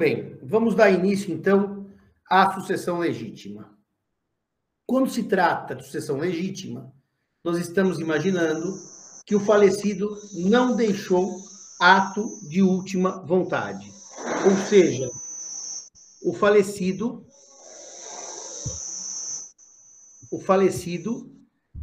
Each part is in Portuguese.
bem, vamos dar início então à sucessão legítima. Quando se trata de sucessão legítima, nós estamos imaginando que o falecido não deixou ato de última vontade. Ou seja, o falecido o falecido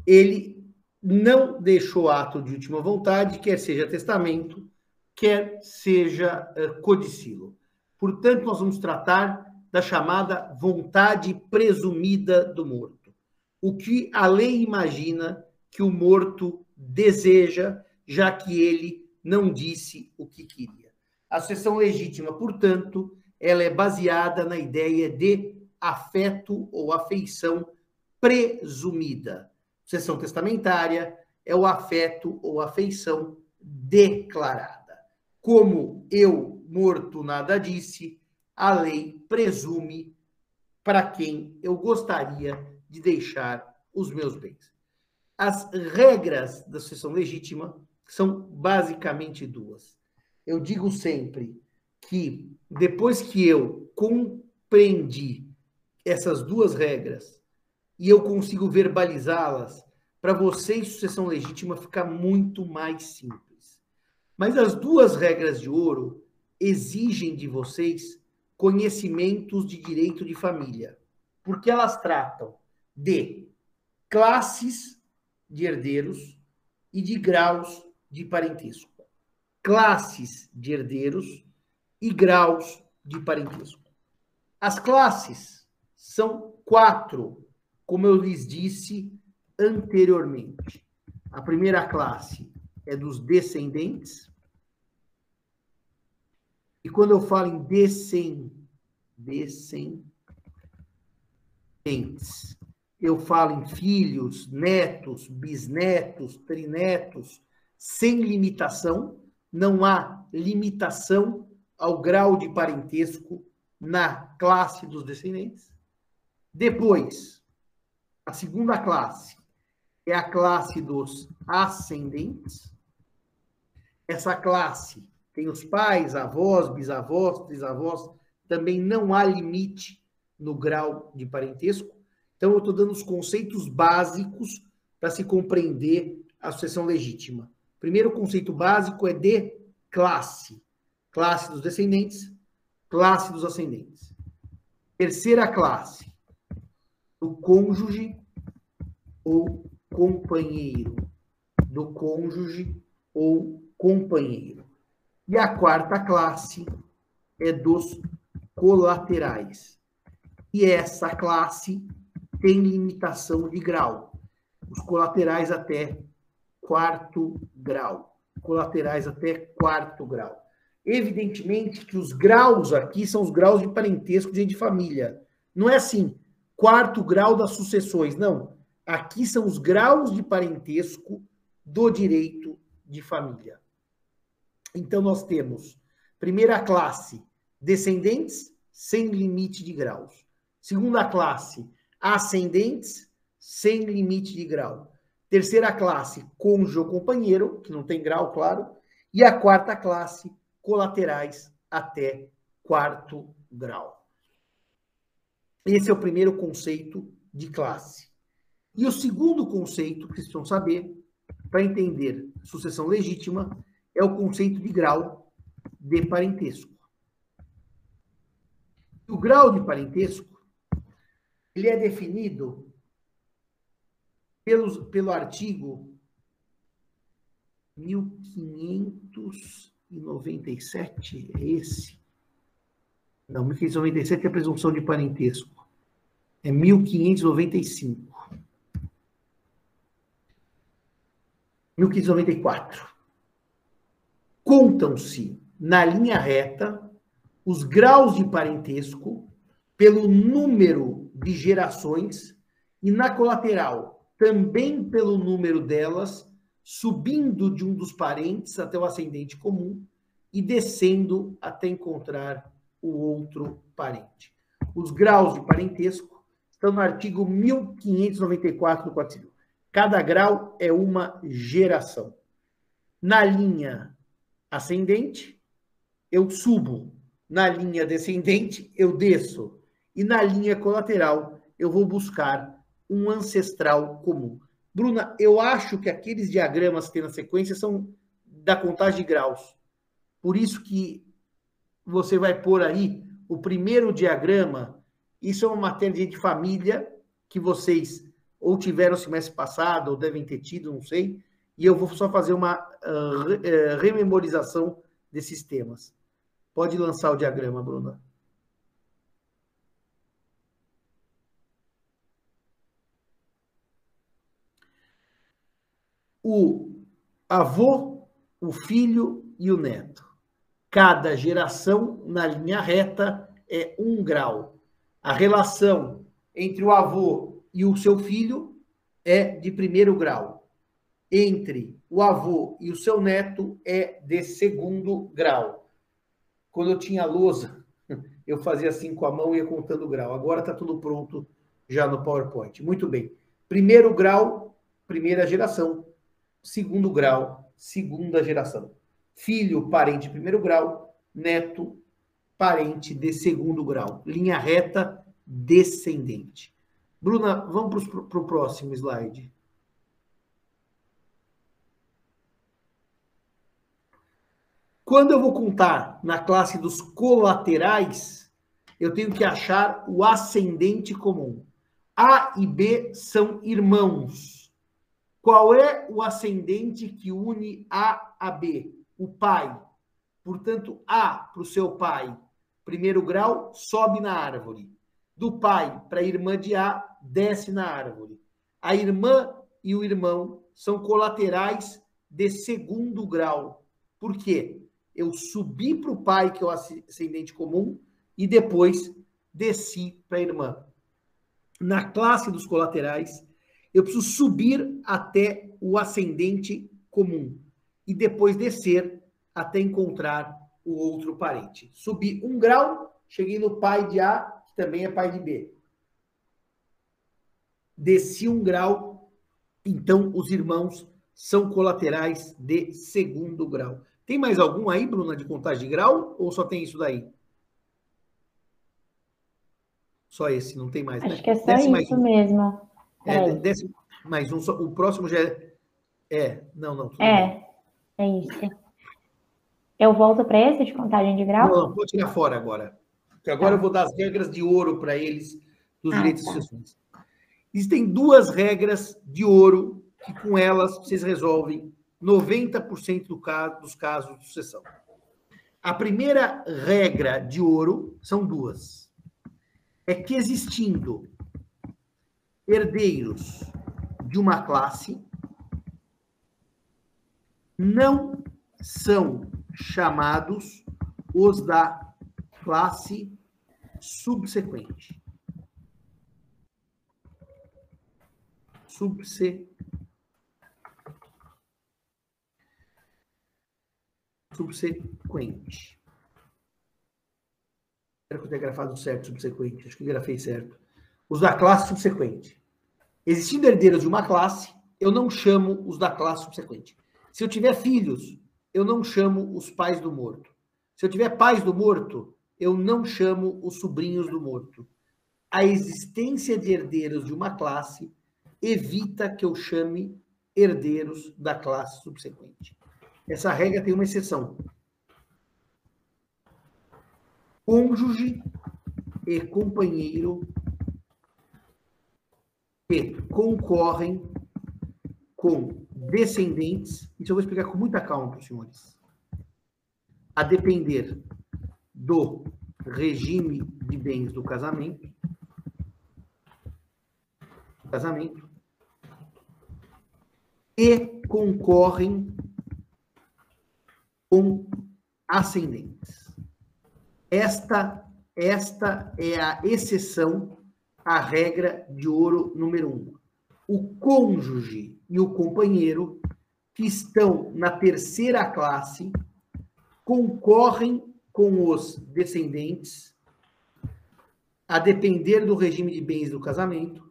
ele não deixou ato de última vontade, quer seja testamento, quer seja uh, codicilo. Portanto, nós vamos tratar da chamada vontade presumida do morto. O que a lei imagina que o morto deseja, já que ele não disse o que queria. A sucessão legítima, portanto, ela é baseada na ideia de afeto ou afeição presumida. Sucessão testamentária é o afeto ou afeição declarada. Como eu, morto, nada disse, a lei presume para quem eu gostaria de deixar os meus bens. As regras da sucessão legítima são basicamente duas. Eu digo sempre que depois que eu compreendi essas duas regras e eu consigo verbalizá-las, para vocês sucessão legítima fica muito mais simples. Mas as duas regras de ouro exigem de vocês conhecimentos de direito de família, porque elas tratam de classes de herdeiros e de graus de parentesco. Classes de herdeiros e graus de parentesco. As classes são quatro, como eu lhes disse anteriormente. A primeira classe é dos descendentes. E quando eu falo em descend, descendentes, eu falo em filhos, netos, bisnetos, trinetos, sem limitação, não há limitação ao grau de parentesco na classe dos descendentes. Depois, a segunda classe é a classe dos ascendentes. Essa classe tem os pais, avós, bisavós, trisavós, também não há limite no grau de parentesco. Então, eu estou dando os conceitos básicos para se compreender a sucessão legítima. Primeiro conceito básico é de classe. Classe dos descendentes, classe dos ascendentes. Terceira classe, do cônjuge ou companheiro. Do cônjuge ou companheiro. E a quarta classe é dos colaterais. E essa classe tem limitação de grau. Os colaterais até quarto grau. Colaterais até quarto grau. Evidentemente que os graus aqui são os graus de parentesco de família. Não é assim, quarto grau das sucessões, não. Aqui são os graus de parentesco do direito de família. Então, nós temos, primeira classe, descendentes sem limite de graus. Segunda classe, ascendentes sem limite de grau. Terceira classe, cônjuge ou companheiro, que não tem grau, claro. E a quarta classe, colaterais até quarto grau. Esse é o primeiro conceito de classe. E o segundo conceito que precisam saber, para entender sucessão legítima, é o conceito de grau de parentesco. O grau de parentesco ele é definido pelos, pelo artigo 1597, é esse? Não, 1597 é a presunção de parentesco. É 1595. 1594. Contam-se na linha reta os graus de parentesco pelo número de gerações e na colateral também pelo número delas, subindo de um dos parentes até o ascendente comum e descendo até encontrar o outro parente. Os graus de parentesco estão no artigo 1594 do Código Civil. Cada grau é uma geração. Na linha ascendente, eu subo na linha descendente, eu desço. E na linha colateral, eu vou buscar um ancestral comum. Bruna, eu acho que aqueles diagramas que tem na sequência são da contagem de graus. Por isso que você vai pôr aí o primeiro diagrama. Isso é uma matéria de família que vocês ou tiveram semestre passado, ou devem ter tido, não sei. E eu vou só fazer uma uh, rememorização desses temas. Pode lançar o diagrama, Bruna. O avô, o filho e o neto. Cada geração na linha reta é um grau. A relação entre o avô e o seu filho é de primeiro grau. Entre o avô e o seu neto é de segundo grau. Quando eu tinha lousa, eu fazia assim com a mão e ia contando o grau. Agora está tudo pronto já no PowerPoint. Muito bem. Primeiro grau, primeira geração. Segundo grau, segunda geração. Filho, parente primeiro grau. Neto, parente de segundo grau. Linha reta, descendente. Bruna, vamos para o próximo slide. Quando eu vou contar na classe dos colaterais, eu tenho que achar o ascendente comum. A e B são irmãos. Qual é o ascendente que une A a B? O pai. Portanto, A para o seu pai, primeiro grau, sobe na árvore. Do pai para a irmã de A, desce na árvore. A irmã e o irmão são colaterais de segundo grau. Por quê? Eu subi para o pai, que é o ascendente comum, e depois desci para a irmã. Na classe dos colaterais, eu preciso subir até o ascendente comum e depois descer até encontrar o outro parente. Subi um grau, cheguei no pai de A, que também é pai de B. Desci um grau, então os irmãos são colaterais de segundo grau. Tem mais algum aí, Bruna, de contagem de grau? Ou só tem isso daí? Só esse, não tem mais, Acho né? que é só desce isso mesmo. É, desce mais um. Só, o próximo já é. É, não, não. É, bem. é isso. Eu volto para esse de contagem de grau? Não, vou tirar fora agora. Porque agora tá. eu vou dar as regras de ouro para eles dos ah, direitos tá. de sucessões. Existem duas regras de ouro que com elas vocês resolvem 90% do caso, dos casos de sucessão. A primeira regra de ouro são duas. É que existindo herdeiros de uma classe, não são chamados os da classe subsequente. Subsequente. Subsequente. Espero que eu tenha grafado certo, subsequente. Acho que grafei certo. Os da classe subsequente. Existindo herdeiros de uma classe, eu não chamo os da classe subsequente. Se eu tiver filhos, eu não chamo os pais do morto. Se eu tiver pais do morto, eu não chamo os sobrinhos do morto. A existência de herdeiros de uma classe evita que eu chame herdeiros da classe subsequente. Essa regra tem uma exceção. Cônjuge e companheiro que concorrem com descendentes, isso eu vou explicar com muita calma para os senhores, a depender do regime de bens do casamento, casamento, e concorrem com ascendentes. Esta, esta é a exceção à regra de ouro número um. O cônjuge e o companheiro que estão na terceira classe concorrem com os descendentes, a depender do regime de bens do casamento,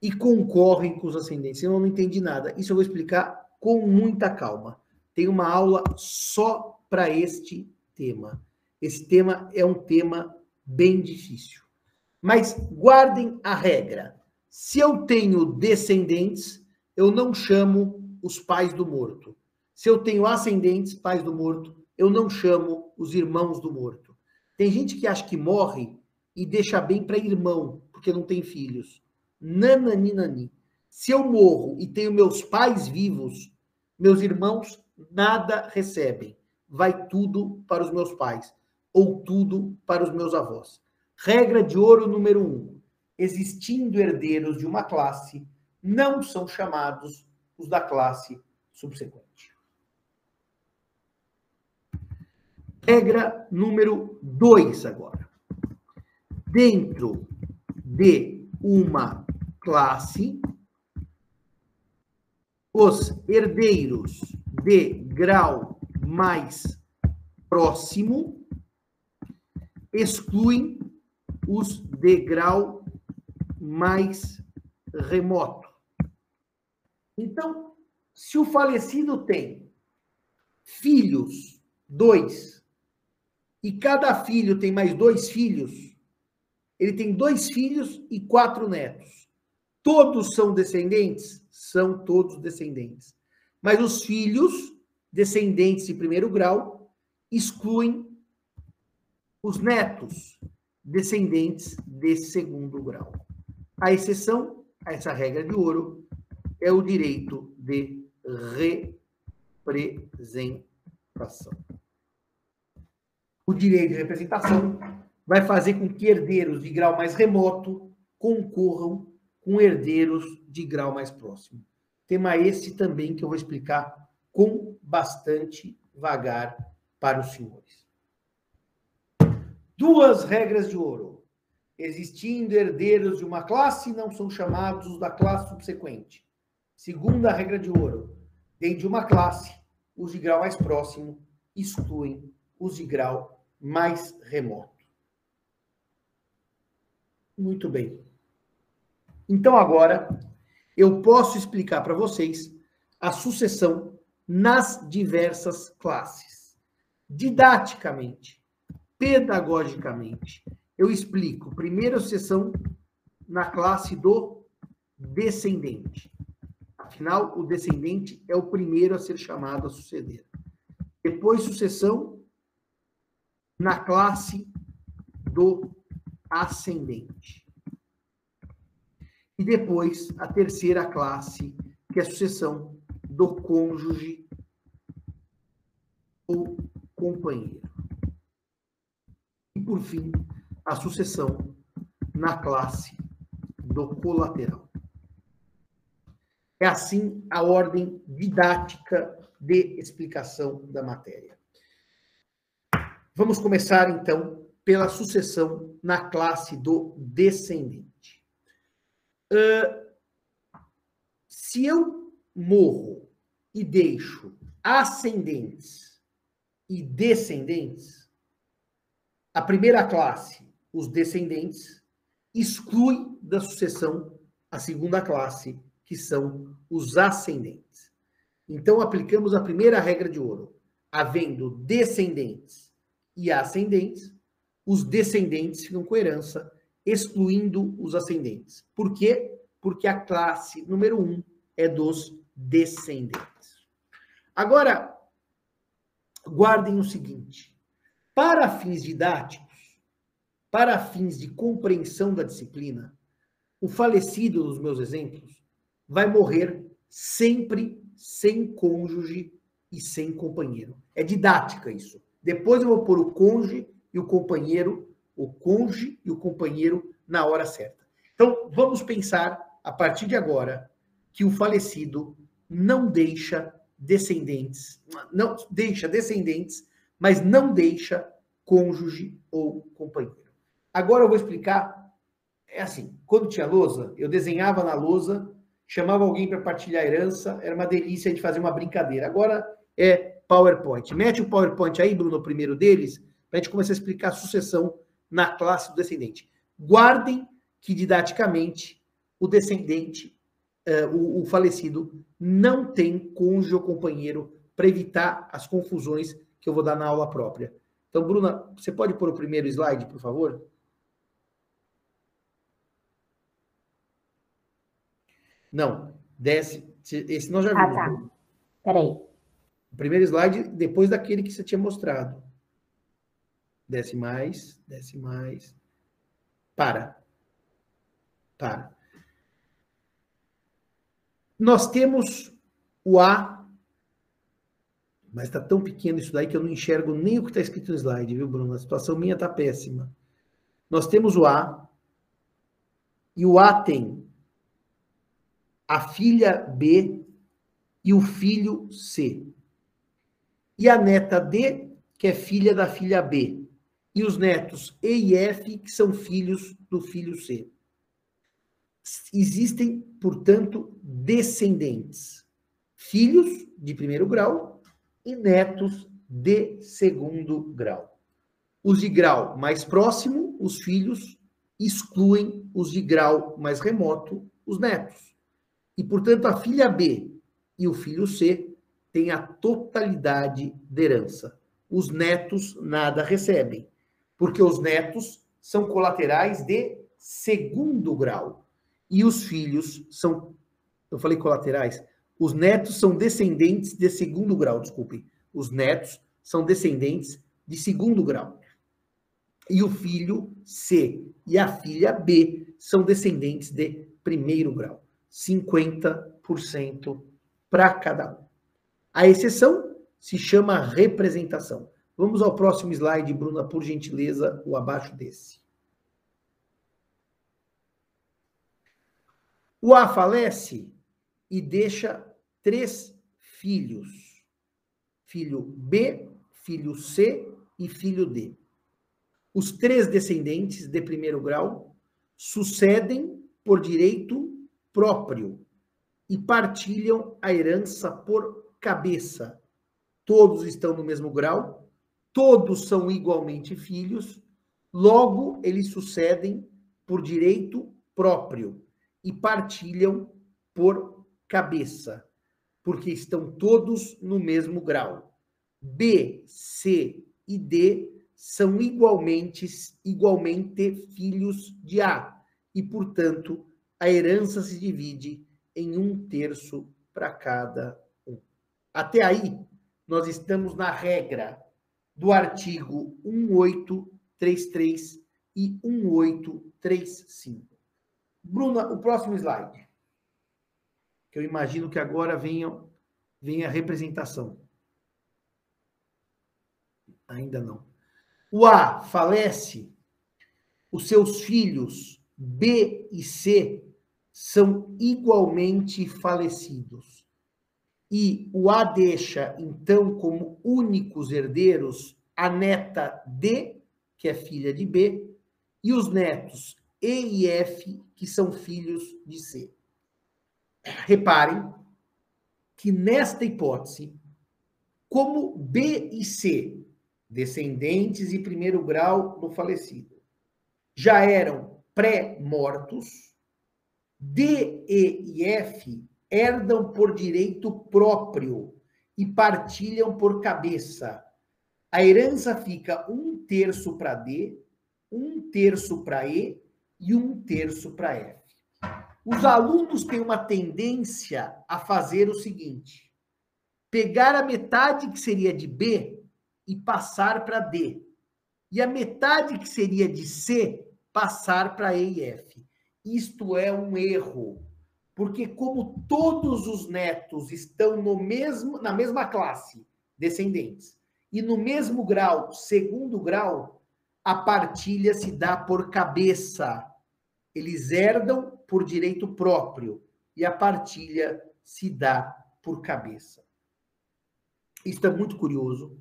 e concorrem com os ascendentes. Eu não entendi nada. Isso eu vou explicar com muita calma tem uma aula só para este tema. Esse tema é um tema bem difícil. Mas guardem a regra. Se eu tenho descendentes, eu não chamo os pais do morto. Se eu tenho ascendentes, pais do morto, eu não chamo os irmãos do morto. Tem gente que acha que morre e deixa bem para irmão, porque não tem filhos. Nananinani. Se eu morro e tenho meus pais vivos, meus irmãos nada recebem. Vai tudo para os meus pais, ou tudo para os meus avós. Regra de ouro número um: existindo herdeiros de uma classe, não são chamados os da classe subsequente. Regra número dois agora. Dentro de uma classe, os herdeiros de grau mais próximo excluem os de grau mais remoto. Então, se o falecido tem filhos, dois, e cada filho tem mais dois filhos, ele tem dois filhos e quatro netos. Todos são descendentes? São todos descendentes. Mas os filhos, descendentes de primeiro grau, excluem os netos, descendentes de segundo grau. A exceção a essa regra de ouro é o direito de representação. O direito de representação vai fazer com que herdeiros de grau mais remoto concorram com herdeiros de grau mais próximo. Tema esse também que eu vou explicar com bastante vagar para os senhores. Duas regras de ouro. Existindo herdeiros de uma classe, não são chamados da classe subsequente. Segunda regra de ouro. Dentro de uma classe, os de grau mais próximo excluem os de grau mais remoto. Muito bem. Então, agora, eu posso explicar para vocês a sucessão nas diversas classes. Didaticamente, pedagogicamente, eu explico primeiro a sucessão na classe do descendente. Afinal, o descendente é o primeiro a ser chamado a suceder. Depois, sucessão na classe do ascendente. E depois, a terceira classe, que é a sucessão do cônjuge ou companheiro. E, por fim, a sucessão na classe do colateral. É assim a ordem didática de explicação da matéria. Vamos começar, então, pela sucessão na classe do descendente. Uh, se eu morro e deixo ascendentes e descendentes, a primeira classe, os descendentes, exclui da sucessão a segunda classe, que são os ascendentes. Então, aplicamos a primeira regra de ouro. Havendo descendentes e ascendentes, os descendentes ficam com herança, excluindo os ascendentes. Por quê? Porque a classe número um é dos descendentes. Agora, guardem o seguinte: para fins didáticos, para fins de compreensão da disciplina, o falecido dos meus exemplos vai morrer sempre sem cônjuge e sem companheiro. É didática isso. Depois eu vou pôr o cônjuge e o companheiro, o cônjuge e o companheiro na hora certa. Então, vamos pensar, a partir de agora, que o falecido não deixa descendentes, não deixa descendentes, mas não deixa cônjuge ou companheiro. Agora eu vou explicar. É assim, quando tinha lousa, eu desenhava na lousa, chamava alguém para partilhar a herança, era uma delícia de fazer uma brincadeira. Agora é PowerPoint. Mete o PowerPoint aí, Bruno, o primeiro deles, para a gente começar a explicar a sucessão na classe do descendente. Guardem que, didaticamente, o descendente, uh, o, o, falecido, não tem cônjuge ou companheiro para evitar as confusões que eu vou dar na aula própria. Então, Bruna, você pode pôr o primeiro slide, por favor? Não, desce. Esse nós já vimos. Ah, tá. Peraí. O primeiro slide depois daquele que você tinha mostrado. Desce mais, desce mais. Para. Para. Nós temos o A, mas está tão pequeno isso daí que eu não enxergo nem o que está escrito no slide, viu, Bruno? A situação minha está péssima. Nós temos o A, e o A tem a filha B e o filho C. E a neta D, que é filha da filha B. E os netos E e F, que são filhos do filho C. Existem, portanto, descendentes, filhos de primeiro grau e netos de segundo grau. Os de grau mais próximo, os filhos, excluem os de grau mais remoto, os netos. E, portanto, a filha B e o filho C têm a totalidade da herança. Os netos nada recebem, porque os netos são colaterais de segundo grau. E os filhos são, eu falei colaterais, os netos são descendentes de segundo grau, desculpem. Os netos são descendentes de segundo grau. E o filho C e a filha B são descendentes de primeiro grau. 50% para cada um. A exceção se chama representação. Vamos ao próximo slide, Bruna, por gentileza, o abaixo desse. O A falece e deixa três filhos: filho B, filho C e filho D. Os três descendentes de primeiro grau sucedem por direito próprio e partilham a herança por cabeça. Todos estão no mesmo grau, todos são igualmente filhos, logo eles sucedem por direito próprio e partilham por cabeça, porque estão todos no mesmo grau. B, C e D são igualmente igualmente filhos de A e, portanto, a herança se divide em um terço para cada um. Até aí, nós estamos na regra do artigo 1833 e 1835. Bruna, o próximo slide. Que eu imagino que agora venha, venha a representação. Ainda não. O A falece, os seus filhos B e C são igualmente falecidos. E o A deixa, então, como únicos herdeiros a neta D, que é filha de B, e os netos E e F, que são filhos de C. Reparem que nesta hipótese, como B e C, descendentes e primeiro grau do falecido, já eram pré-mortos, D, E e F herdam por direito próprio e partilham por cabeça. A herança fica um terço para D, um terço para E e um terço para F. Os alunos têm uma tendência a fazer o seguinte: pegar a metade que seria de B e passar para D, e a metade que seria de C passar para E e F. Isto é um erro, porque como todos os netos estão no mesmo na mesma classe, descendentes, e no mesmo grau, segundo grau, a partilha se dá por cabeça. Eles herdam por direito próprio e a partilha se dá por cabeça. Isso é muito curioso,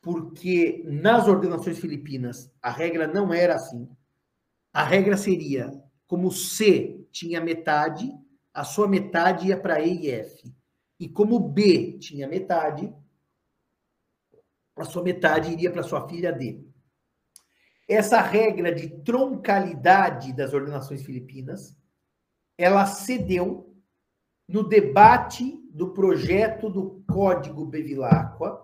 porque nas ordenações filipinas a regra não era assim. A regra seria como C tinha metade, a sua metade ia para E e F. E como B tinha metade, a sua metade iria para sua filha D. Essa regra de troncalidade das ordenações filipinas, ela cedeu no debate do projeto do Código Bevilacqua,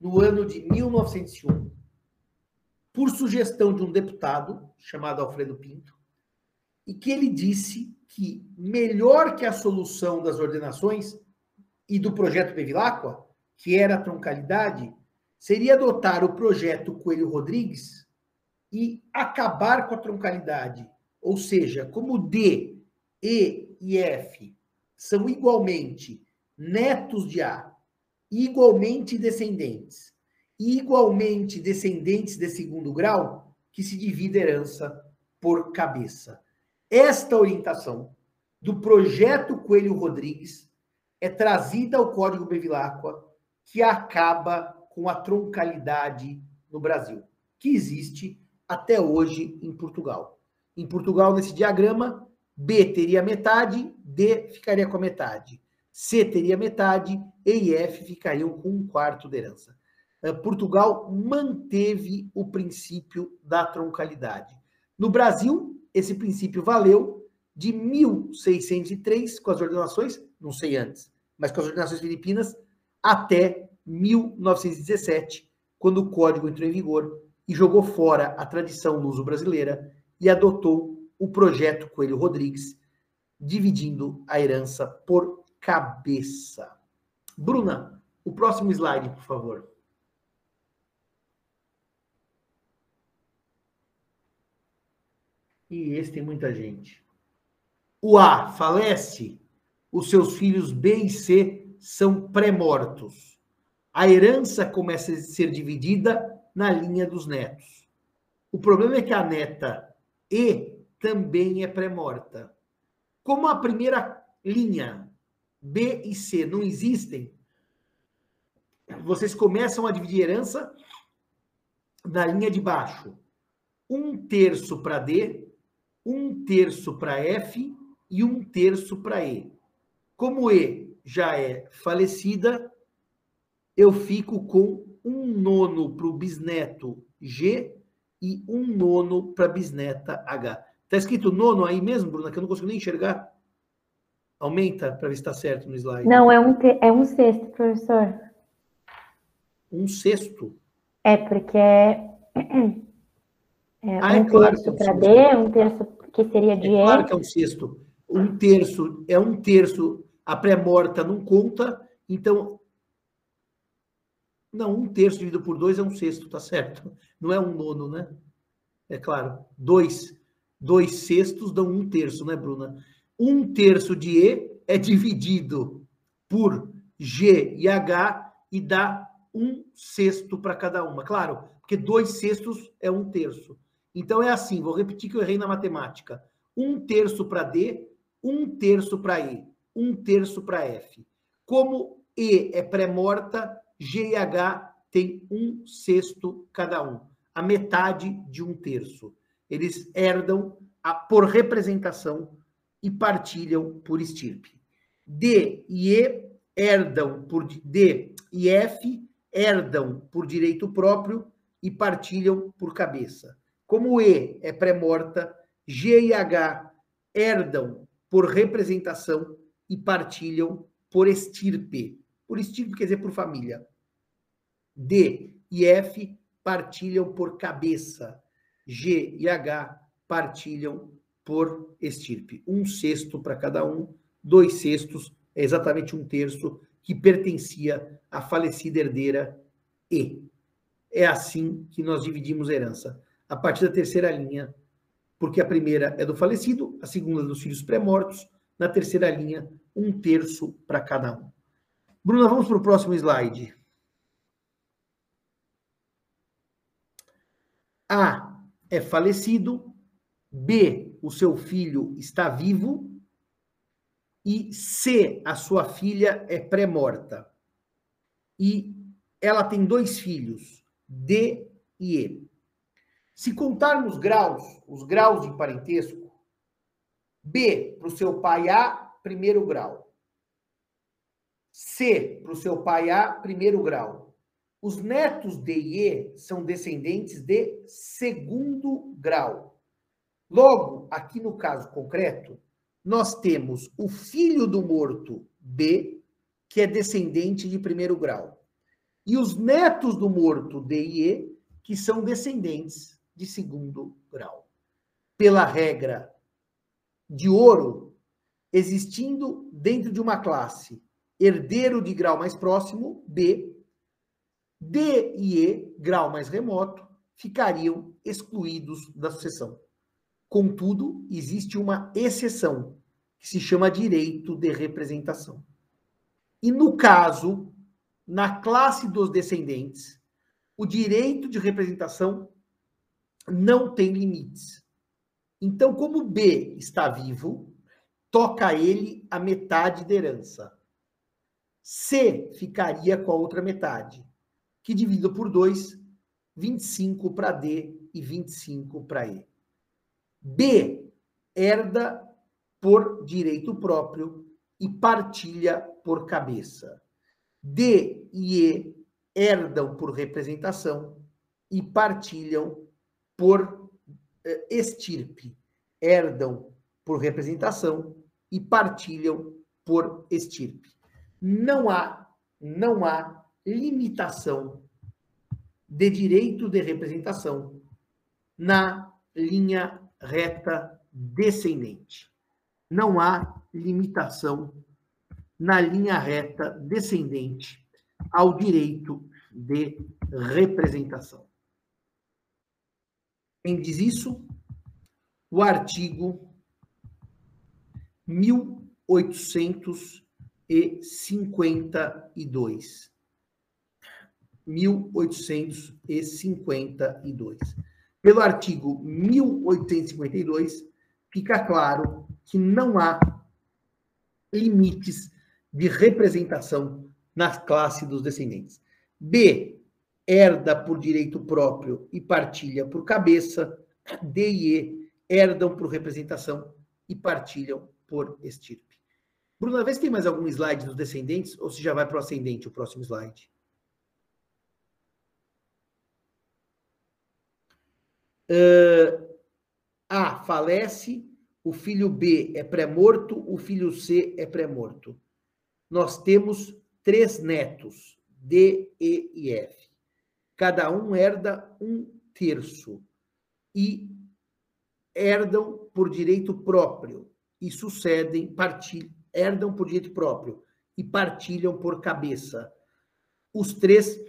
no ano de 1901, por sugestão de um deputado chamado Alfredo Pinto, e que ele disse que melhor que a solução das ordenações e do projeto Bevilacqua, que era a troncalidade, seria adotar o projeto Coelho Rodrigues e acabar com a troncalidade. Ou seja, como D, E e F são igualmente netos de A, igualmente descendentes, igualmente descendentes de segundo grau, que se divide herança por cabeça. Esta orientação do projeto Coelho Rodrigues é trazida ao Código Bevilacqua, que acaba com a troncalidade no Brasil, que existe até hoje em Portugal. Em Portugal, nesse diagrama, B teria metade, D ficaria com a metade. C teria metade, E e F ficariam com um quarto de herança. Eh, Portugal manteve o princípio da troncalidade. No Brasil, esse princípio valeu de 1603, com as ordenações, não sei antes, mas com as ordenações filipinas, até 1917, quando o código entrou em vigor e jogou fora a tradição luso-brasileira e adotou o projeto Coelho Rodrigues, dividindo a herança por cabeça. Bruna, o próximo slide, por favor. E esse tem muita gente. O A falece, os seus filhos B e C são pré-mortos. A herança começa a ser dividida na linha dos netos. O problema é que a neta E também é pré-morta. Como a primeira linha B e C não existem, vocês começam a dividir herança na linha de baixo. Um terço para D, um terço para F e um terço para E. Como E já é falecida, eu fico com um nono para o bisneto G e um nono para a bisneta H. Está escrito nono aí mesmo, Bruna, que eu não consigo nem enxergar. Aumenta para ver se está certo no slide. Não, é um, te... é um sexto, professor. Um sexto? É, porque é, é Ah, um é claro terço é para. D, um terço que seria de É claro que é um sexto. Um terço é um terço, a pré-morta não conta, então. Não, um terço dividido por dois é um sexto, tá certo. Não é um nono, né? É claro. Dois. Dois sextos dão um terço, né, Bruna? Um terço de E é dividido por G e H e dá um sexto para cada uma. Claro, porque dois sextos é um terço. Então é assim, vou repetir que eu errei na matemática. Um terço para D, um terço para E, um terço para F. Como E é pré-morta, G e H tem um sexto cada um, a metade de um terço. Eles herdam a- por representação e partilham por estirpe. D e E herdam por D e F herdam por direito próprio e partilham por cabeça. Como E é pré-morta, G e H herdam por representação e partilham por estirpe. Por estirpe quer dizer por família. D e F partilham por cabeça. G e H partilham por estirpe. Um sexto para cada um, dois sextos é exatamente um terço que pertencia à falecida herdeira E. É assim que nós dividimos herança. A partir da terceira linha, porque a primeira é do falecido, a segunda é dos filhos pré-mortos, na terceira linha, um terço para cada um. Bruna, vamos para o próximo slide. A é falecido, B, o seu filho está vivo, e C, a sua filha é pré-morta. E ela tem dois filhos, D e E. Se contarmos graus, os graus de parentesco, B para o seu pai A, primeiro grau. C para o seu pai A, primeiro grau. Os netos D e E são descendentes de segundo grau. Logo, aqui no caso concreto, nós temos o filho do morto B, que é descendente de primeiro grau. E os netos do morto D e E, que são descendentes de segundo grau. Pela regra de ouro, existindo dentro de uma classe herdeiro de grau mais próximo, B, D e E, grau mais remoto, ficariam excluídos da sucessão. Contudo, existe uma exceção, que se chama direito de representação. E no caso, na classe dos descendentes, o direito de representação não tem limites. Então, como B está vivo, toca a ele a metade da herança. C ficaria com a outra metade, que dividido por 2, 25 para D e 25 para E. B herda por direito próprio e partilha por cabeça. D e E herdam por representação e partilham por eh, estirpe. Herdam por representação e partilham por estirpe. Não há, não há limitação de direito de representação na linha reta descendente. Não há limitação na linha reta descendente ao direito de representação. Quem diz isso? O artigo 1852. 1852. Pelo artigo 1852, fica claro que não há limites de representação na classe dos descendentes. B, herda por direito próprio e partilha por cabeça. D e E herdam por representação e partilham por estirpe. Bruna, vê se tem mais algum slide dos descendentes ou se já vai para o ascendente o próximo slide. Uh, a falece, o filho B é pré-morto, o filho C é pré-morto. Nós temos três netos, D, E e F. Cada um herda um terço e herdam por direito próprio e sucedem, partilham, herdam por direito próprio e partilham por cabeça. Os três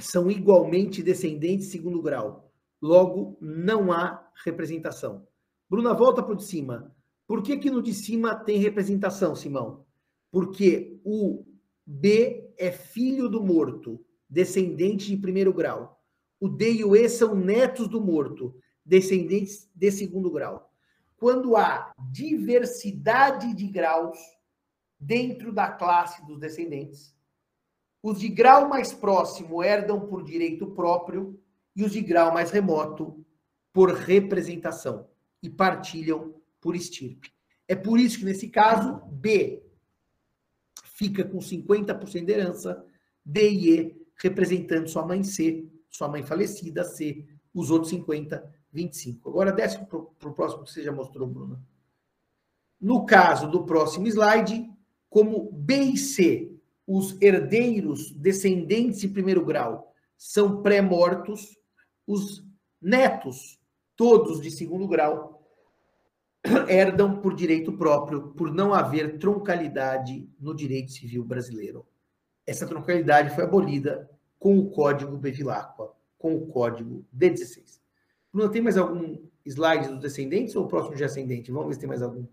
são igualmente descendentes de segundo grau. Logo, não há representação. Bruna, volta para o de cima. Por que, que no de cima tem representação, Simão? Porque o B é filho do morto, descendente de primeiro grau. O D e o E são netos do morto, descendentes de segundo grau. Quando há diversidade de graus dentro da classe dos descendentes, os de grau mais próximo herdam por direito próprio e os de grau mais remoto por representação e partilham por estirpe. É por isso que, nesse caso, B fica com 50% de herança, D e E representando sua mãe C, sua mãe falecida C, os outros 50, 25. Agora desce para o próximo que você já mostrou, Bruna. No caso do próximo slide, como B e C, os herdeiros descendentes de primeiro grau são pré-mortos, os netos, todos de segundo grau, herdam por direito próprio, por não haver troncalidade no direito civil brasileiro. Essa troncalidade foi abolida com o Código Bevilacqua, com o Código D16. Não tem mais algum slide dos descendentes ou o próximo de ascendente? Vamos ver se tem mais algum.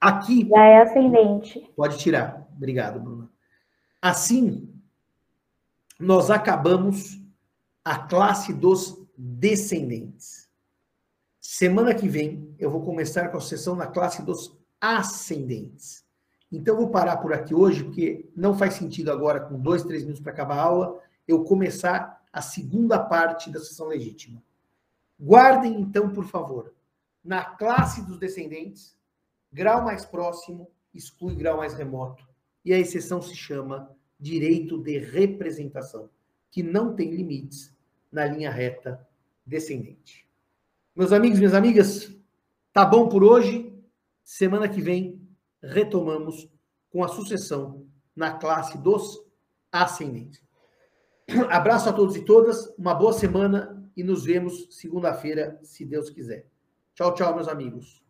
Aqui. Já é ascendente. Pode tirar. Obrigado, Bruna. Assim, nós acabamos a classe dos descendentes. Semana que vem, eu vou começar com a sessão na classe dos ascendentes. Então, eu vou parar por aqui hoje, porque não faz sentido agora, com dois, três minutos para acabar a aula, eu começar a segunda parte da sessão legítima. Guardem, então, por favor, na classe dos descendentes, grau mais próximo exclui grau mais remoto. E a exceção se chama direito de representação, que não tem limites na linha reta descendente. Meus amigos, minhas amigas, tá bom por hoje. Semana que vem retomamos com a sucessão na classe dos ascendentes. Abraço a todos e todas, uma boa semana e nos vemos segunda-feira, se Deus quiser. Tchau, tchau, meus amigos.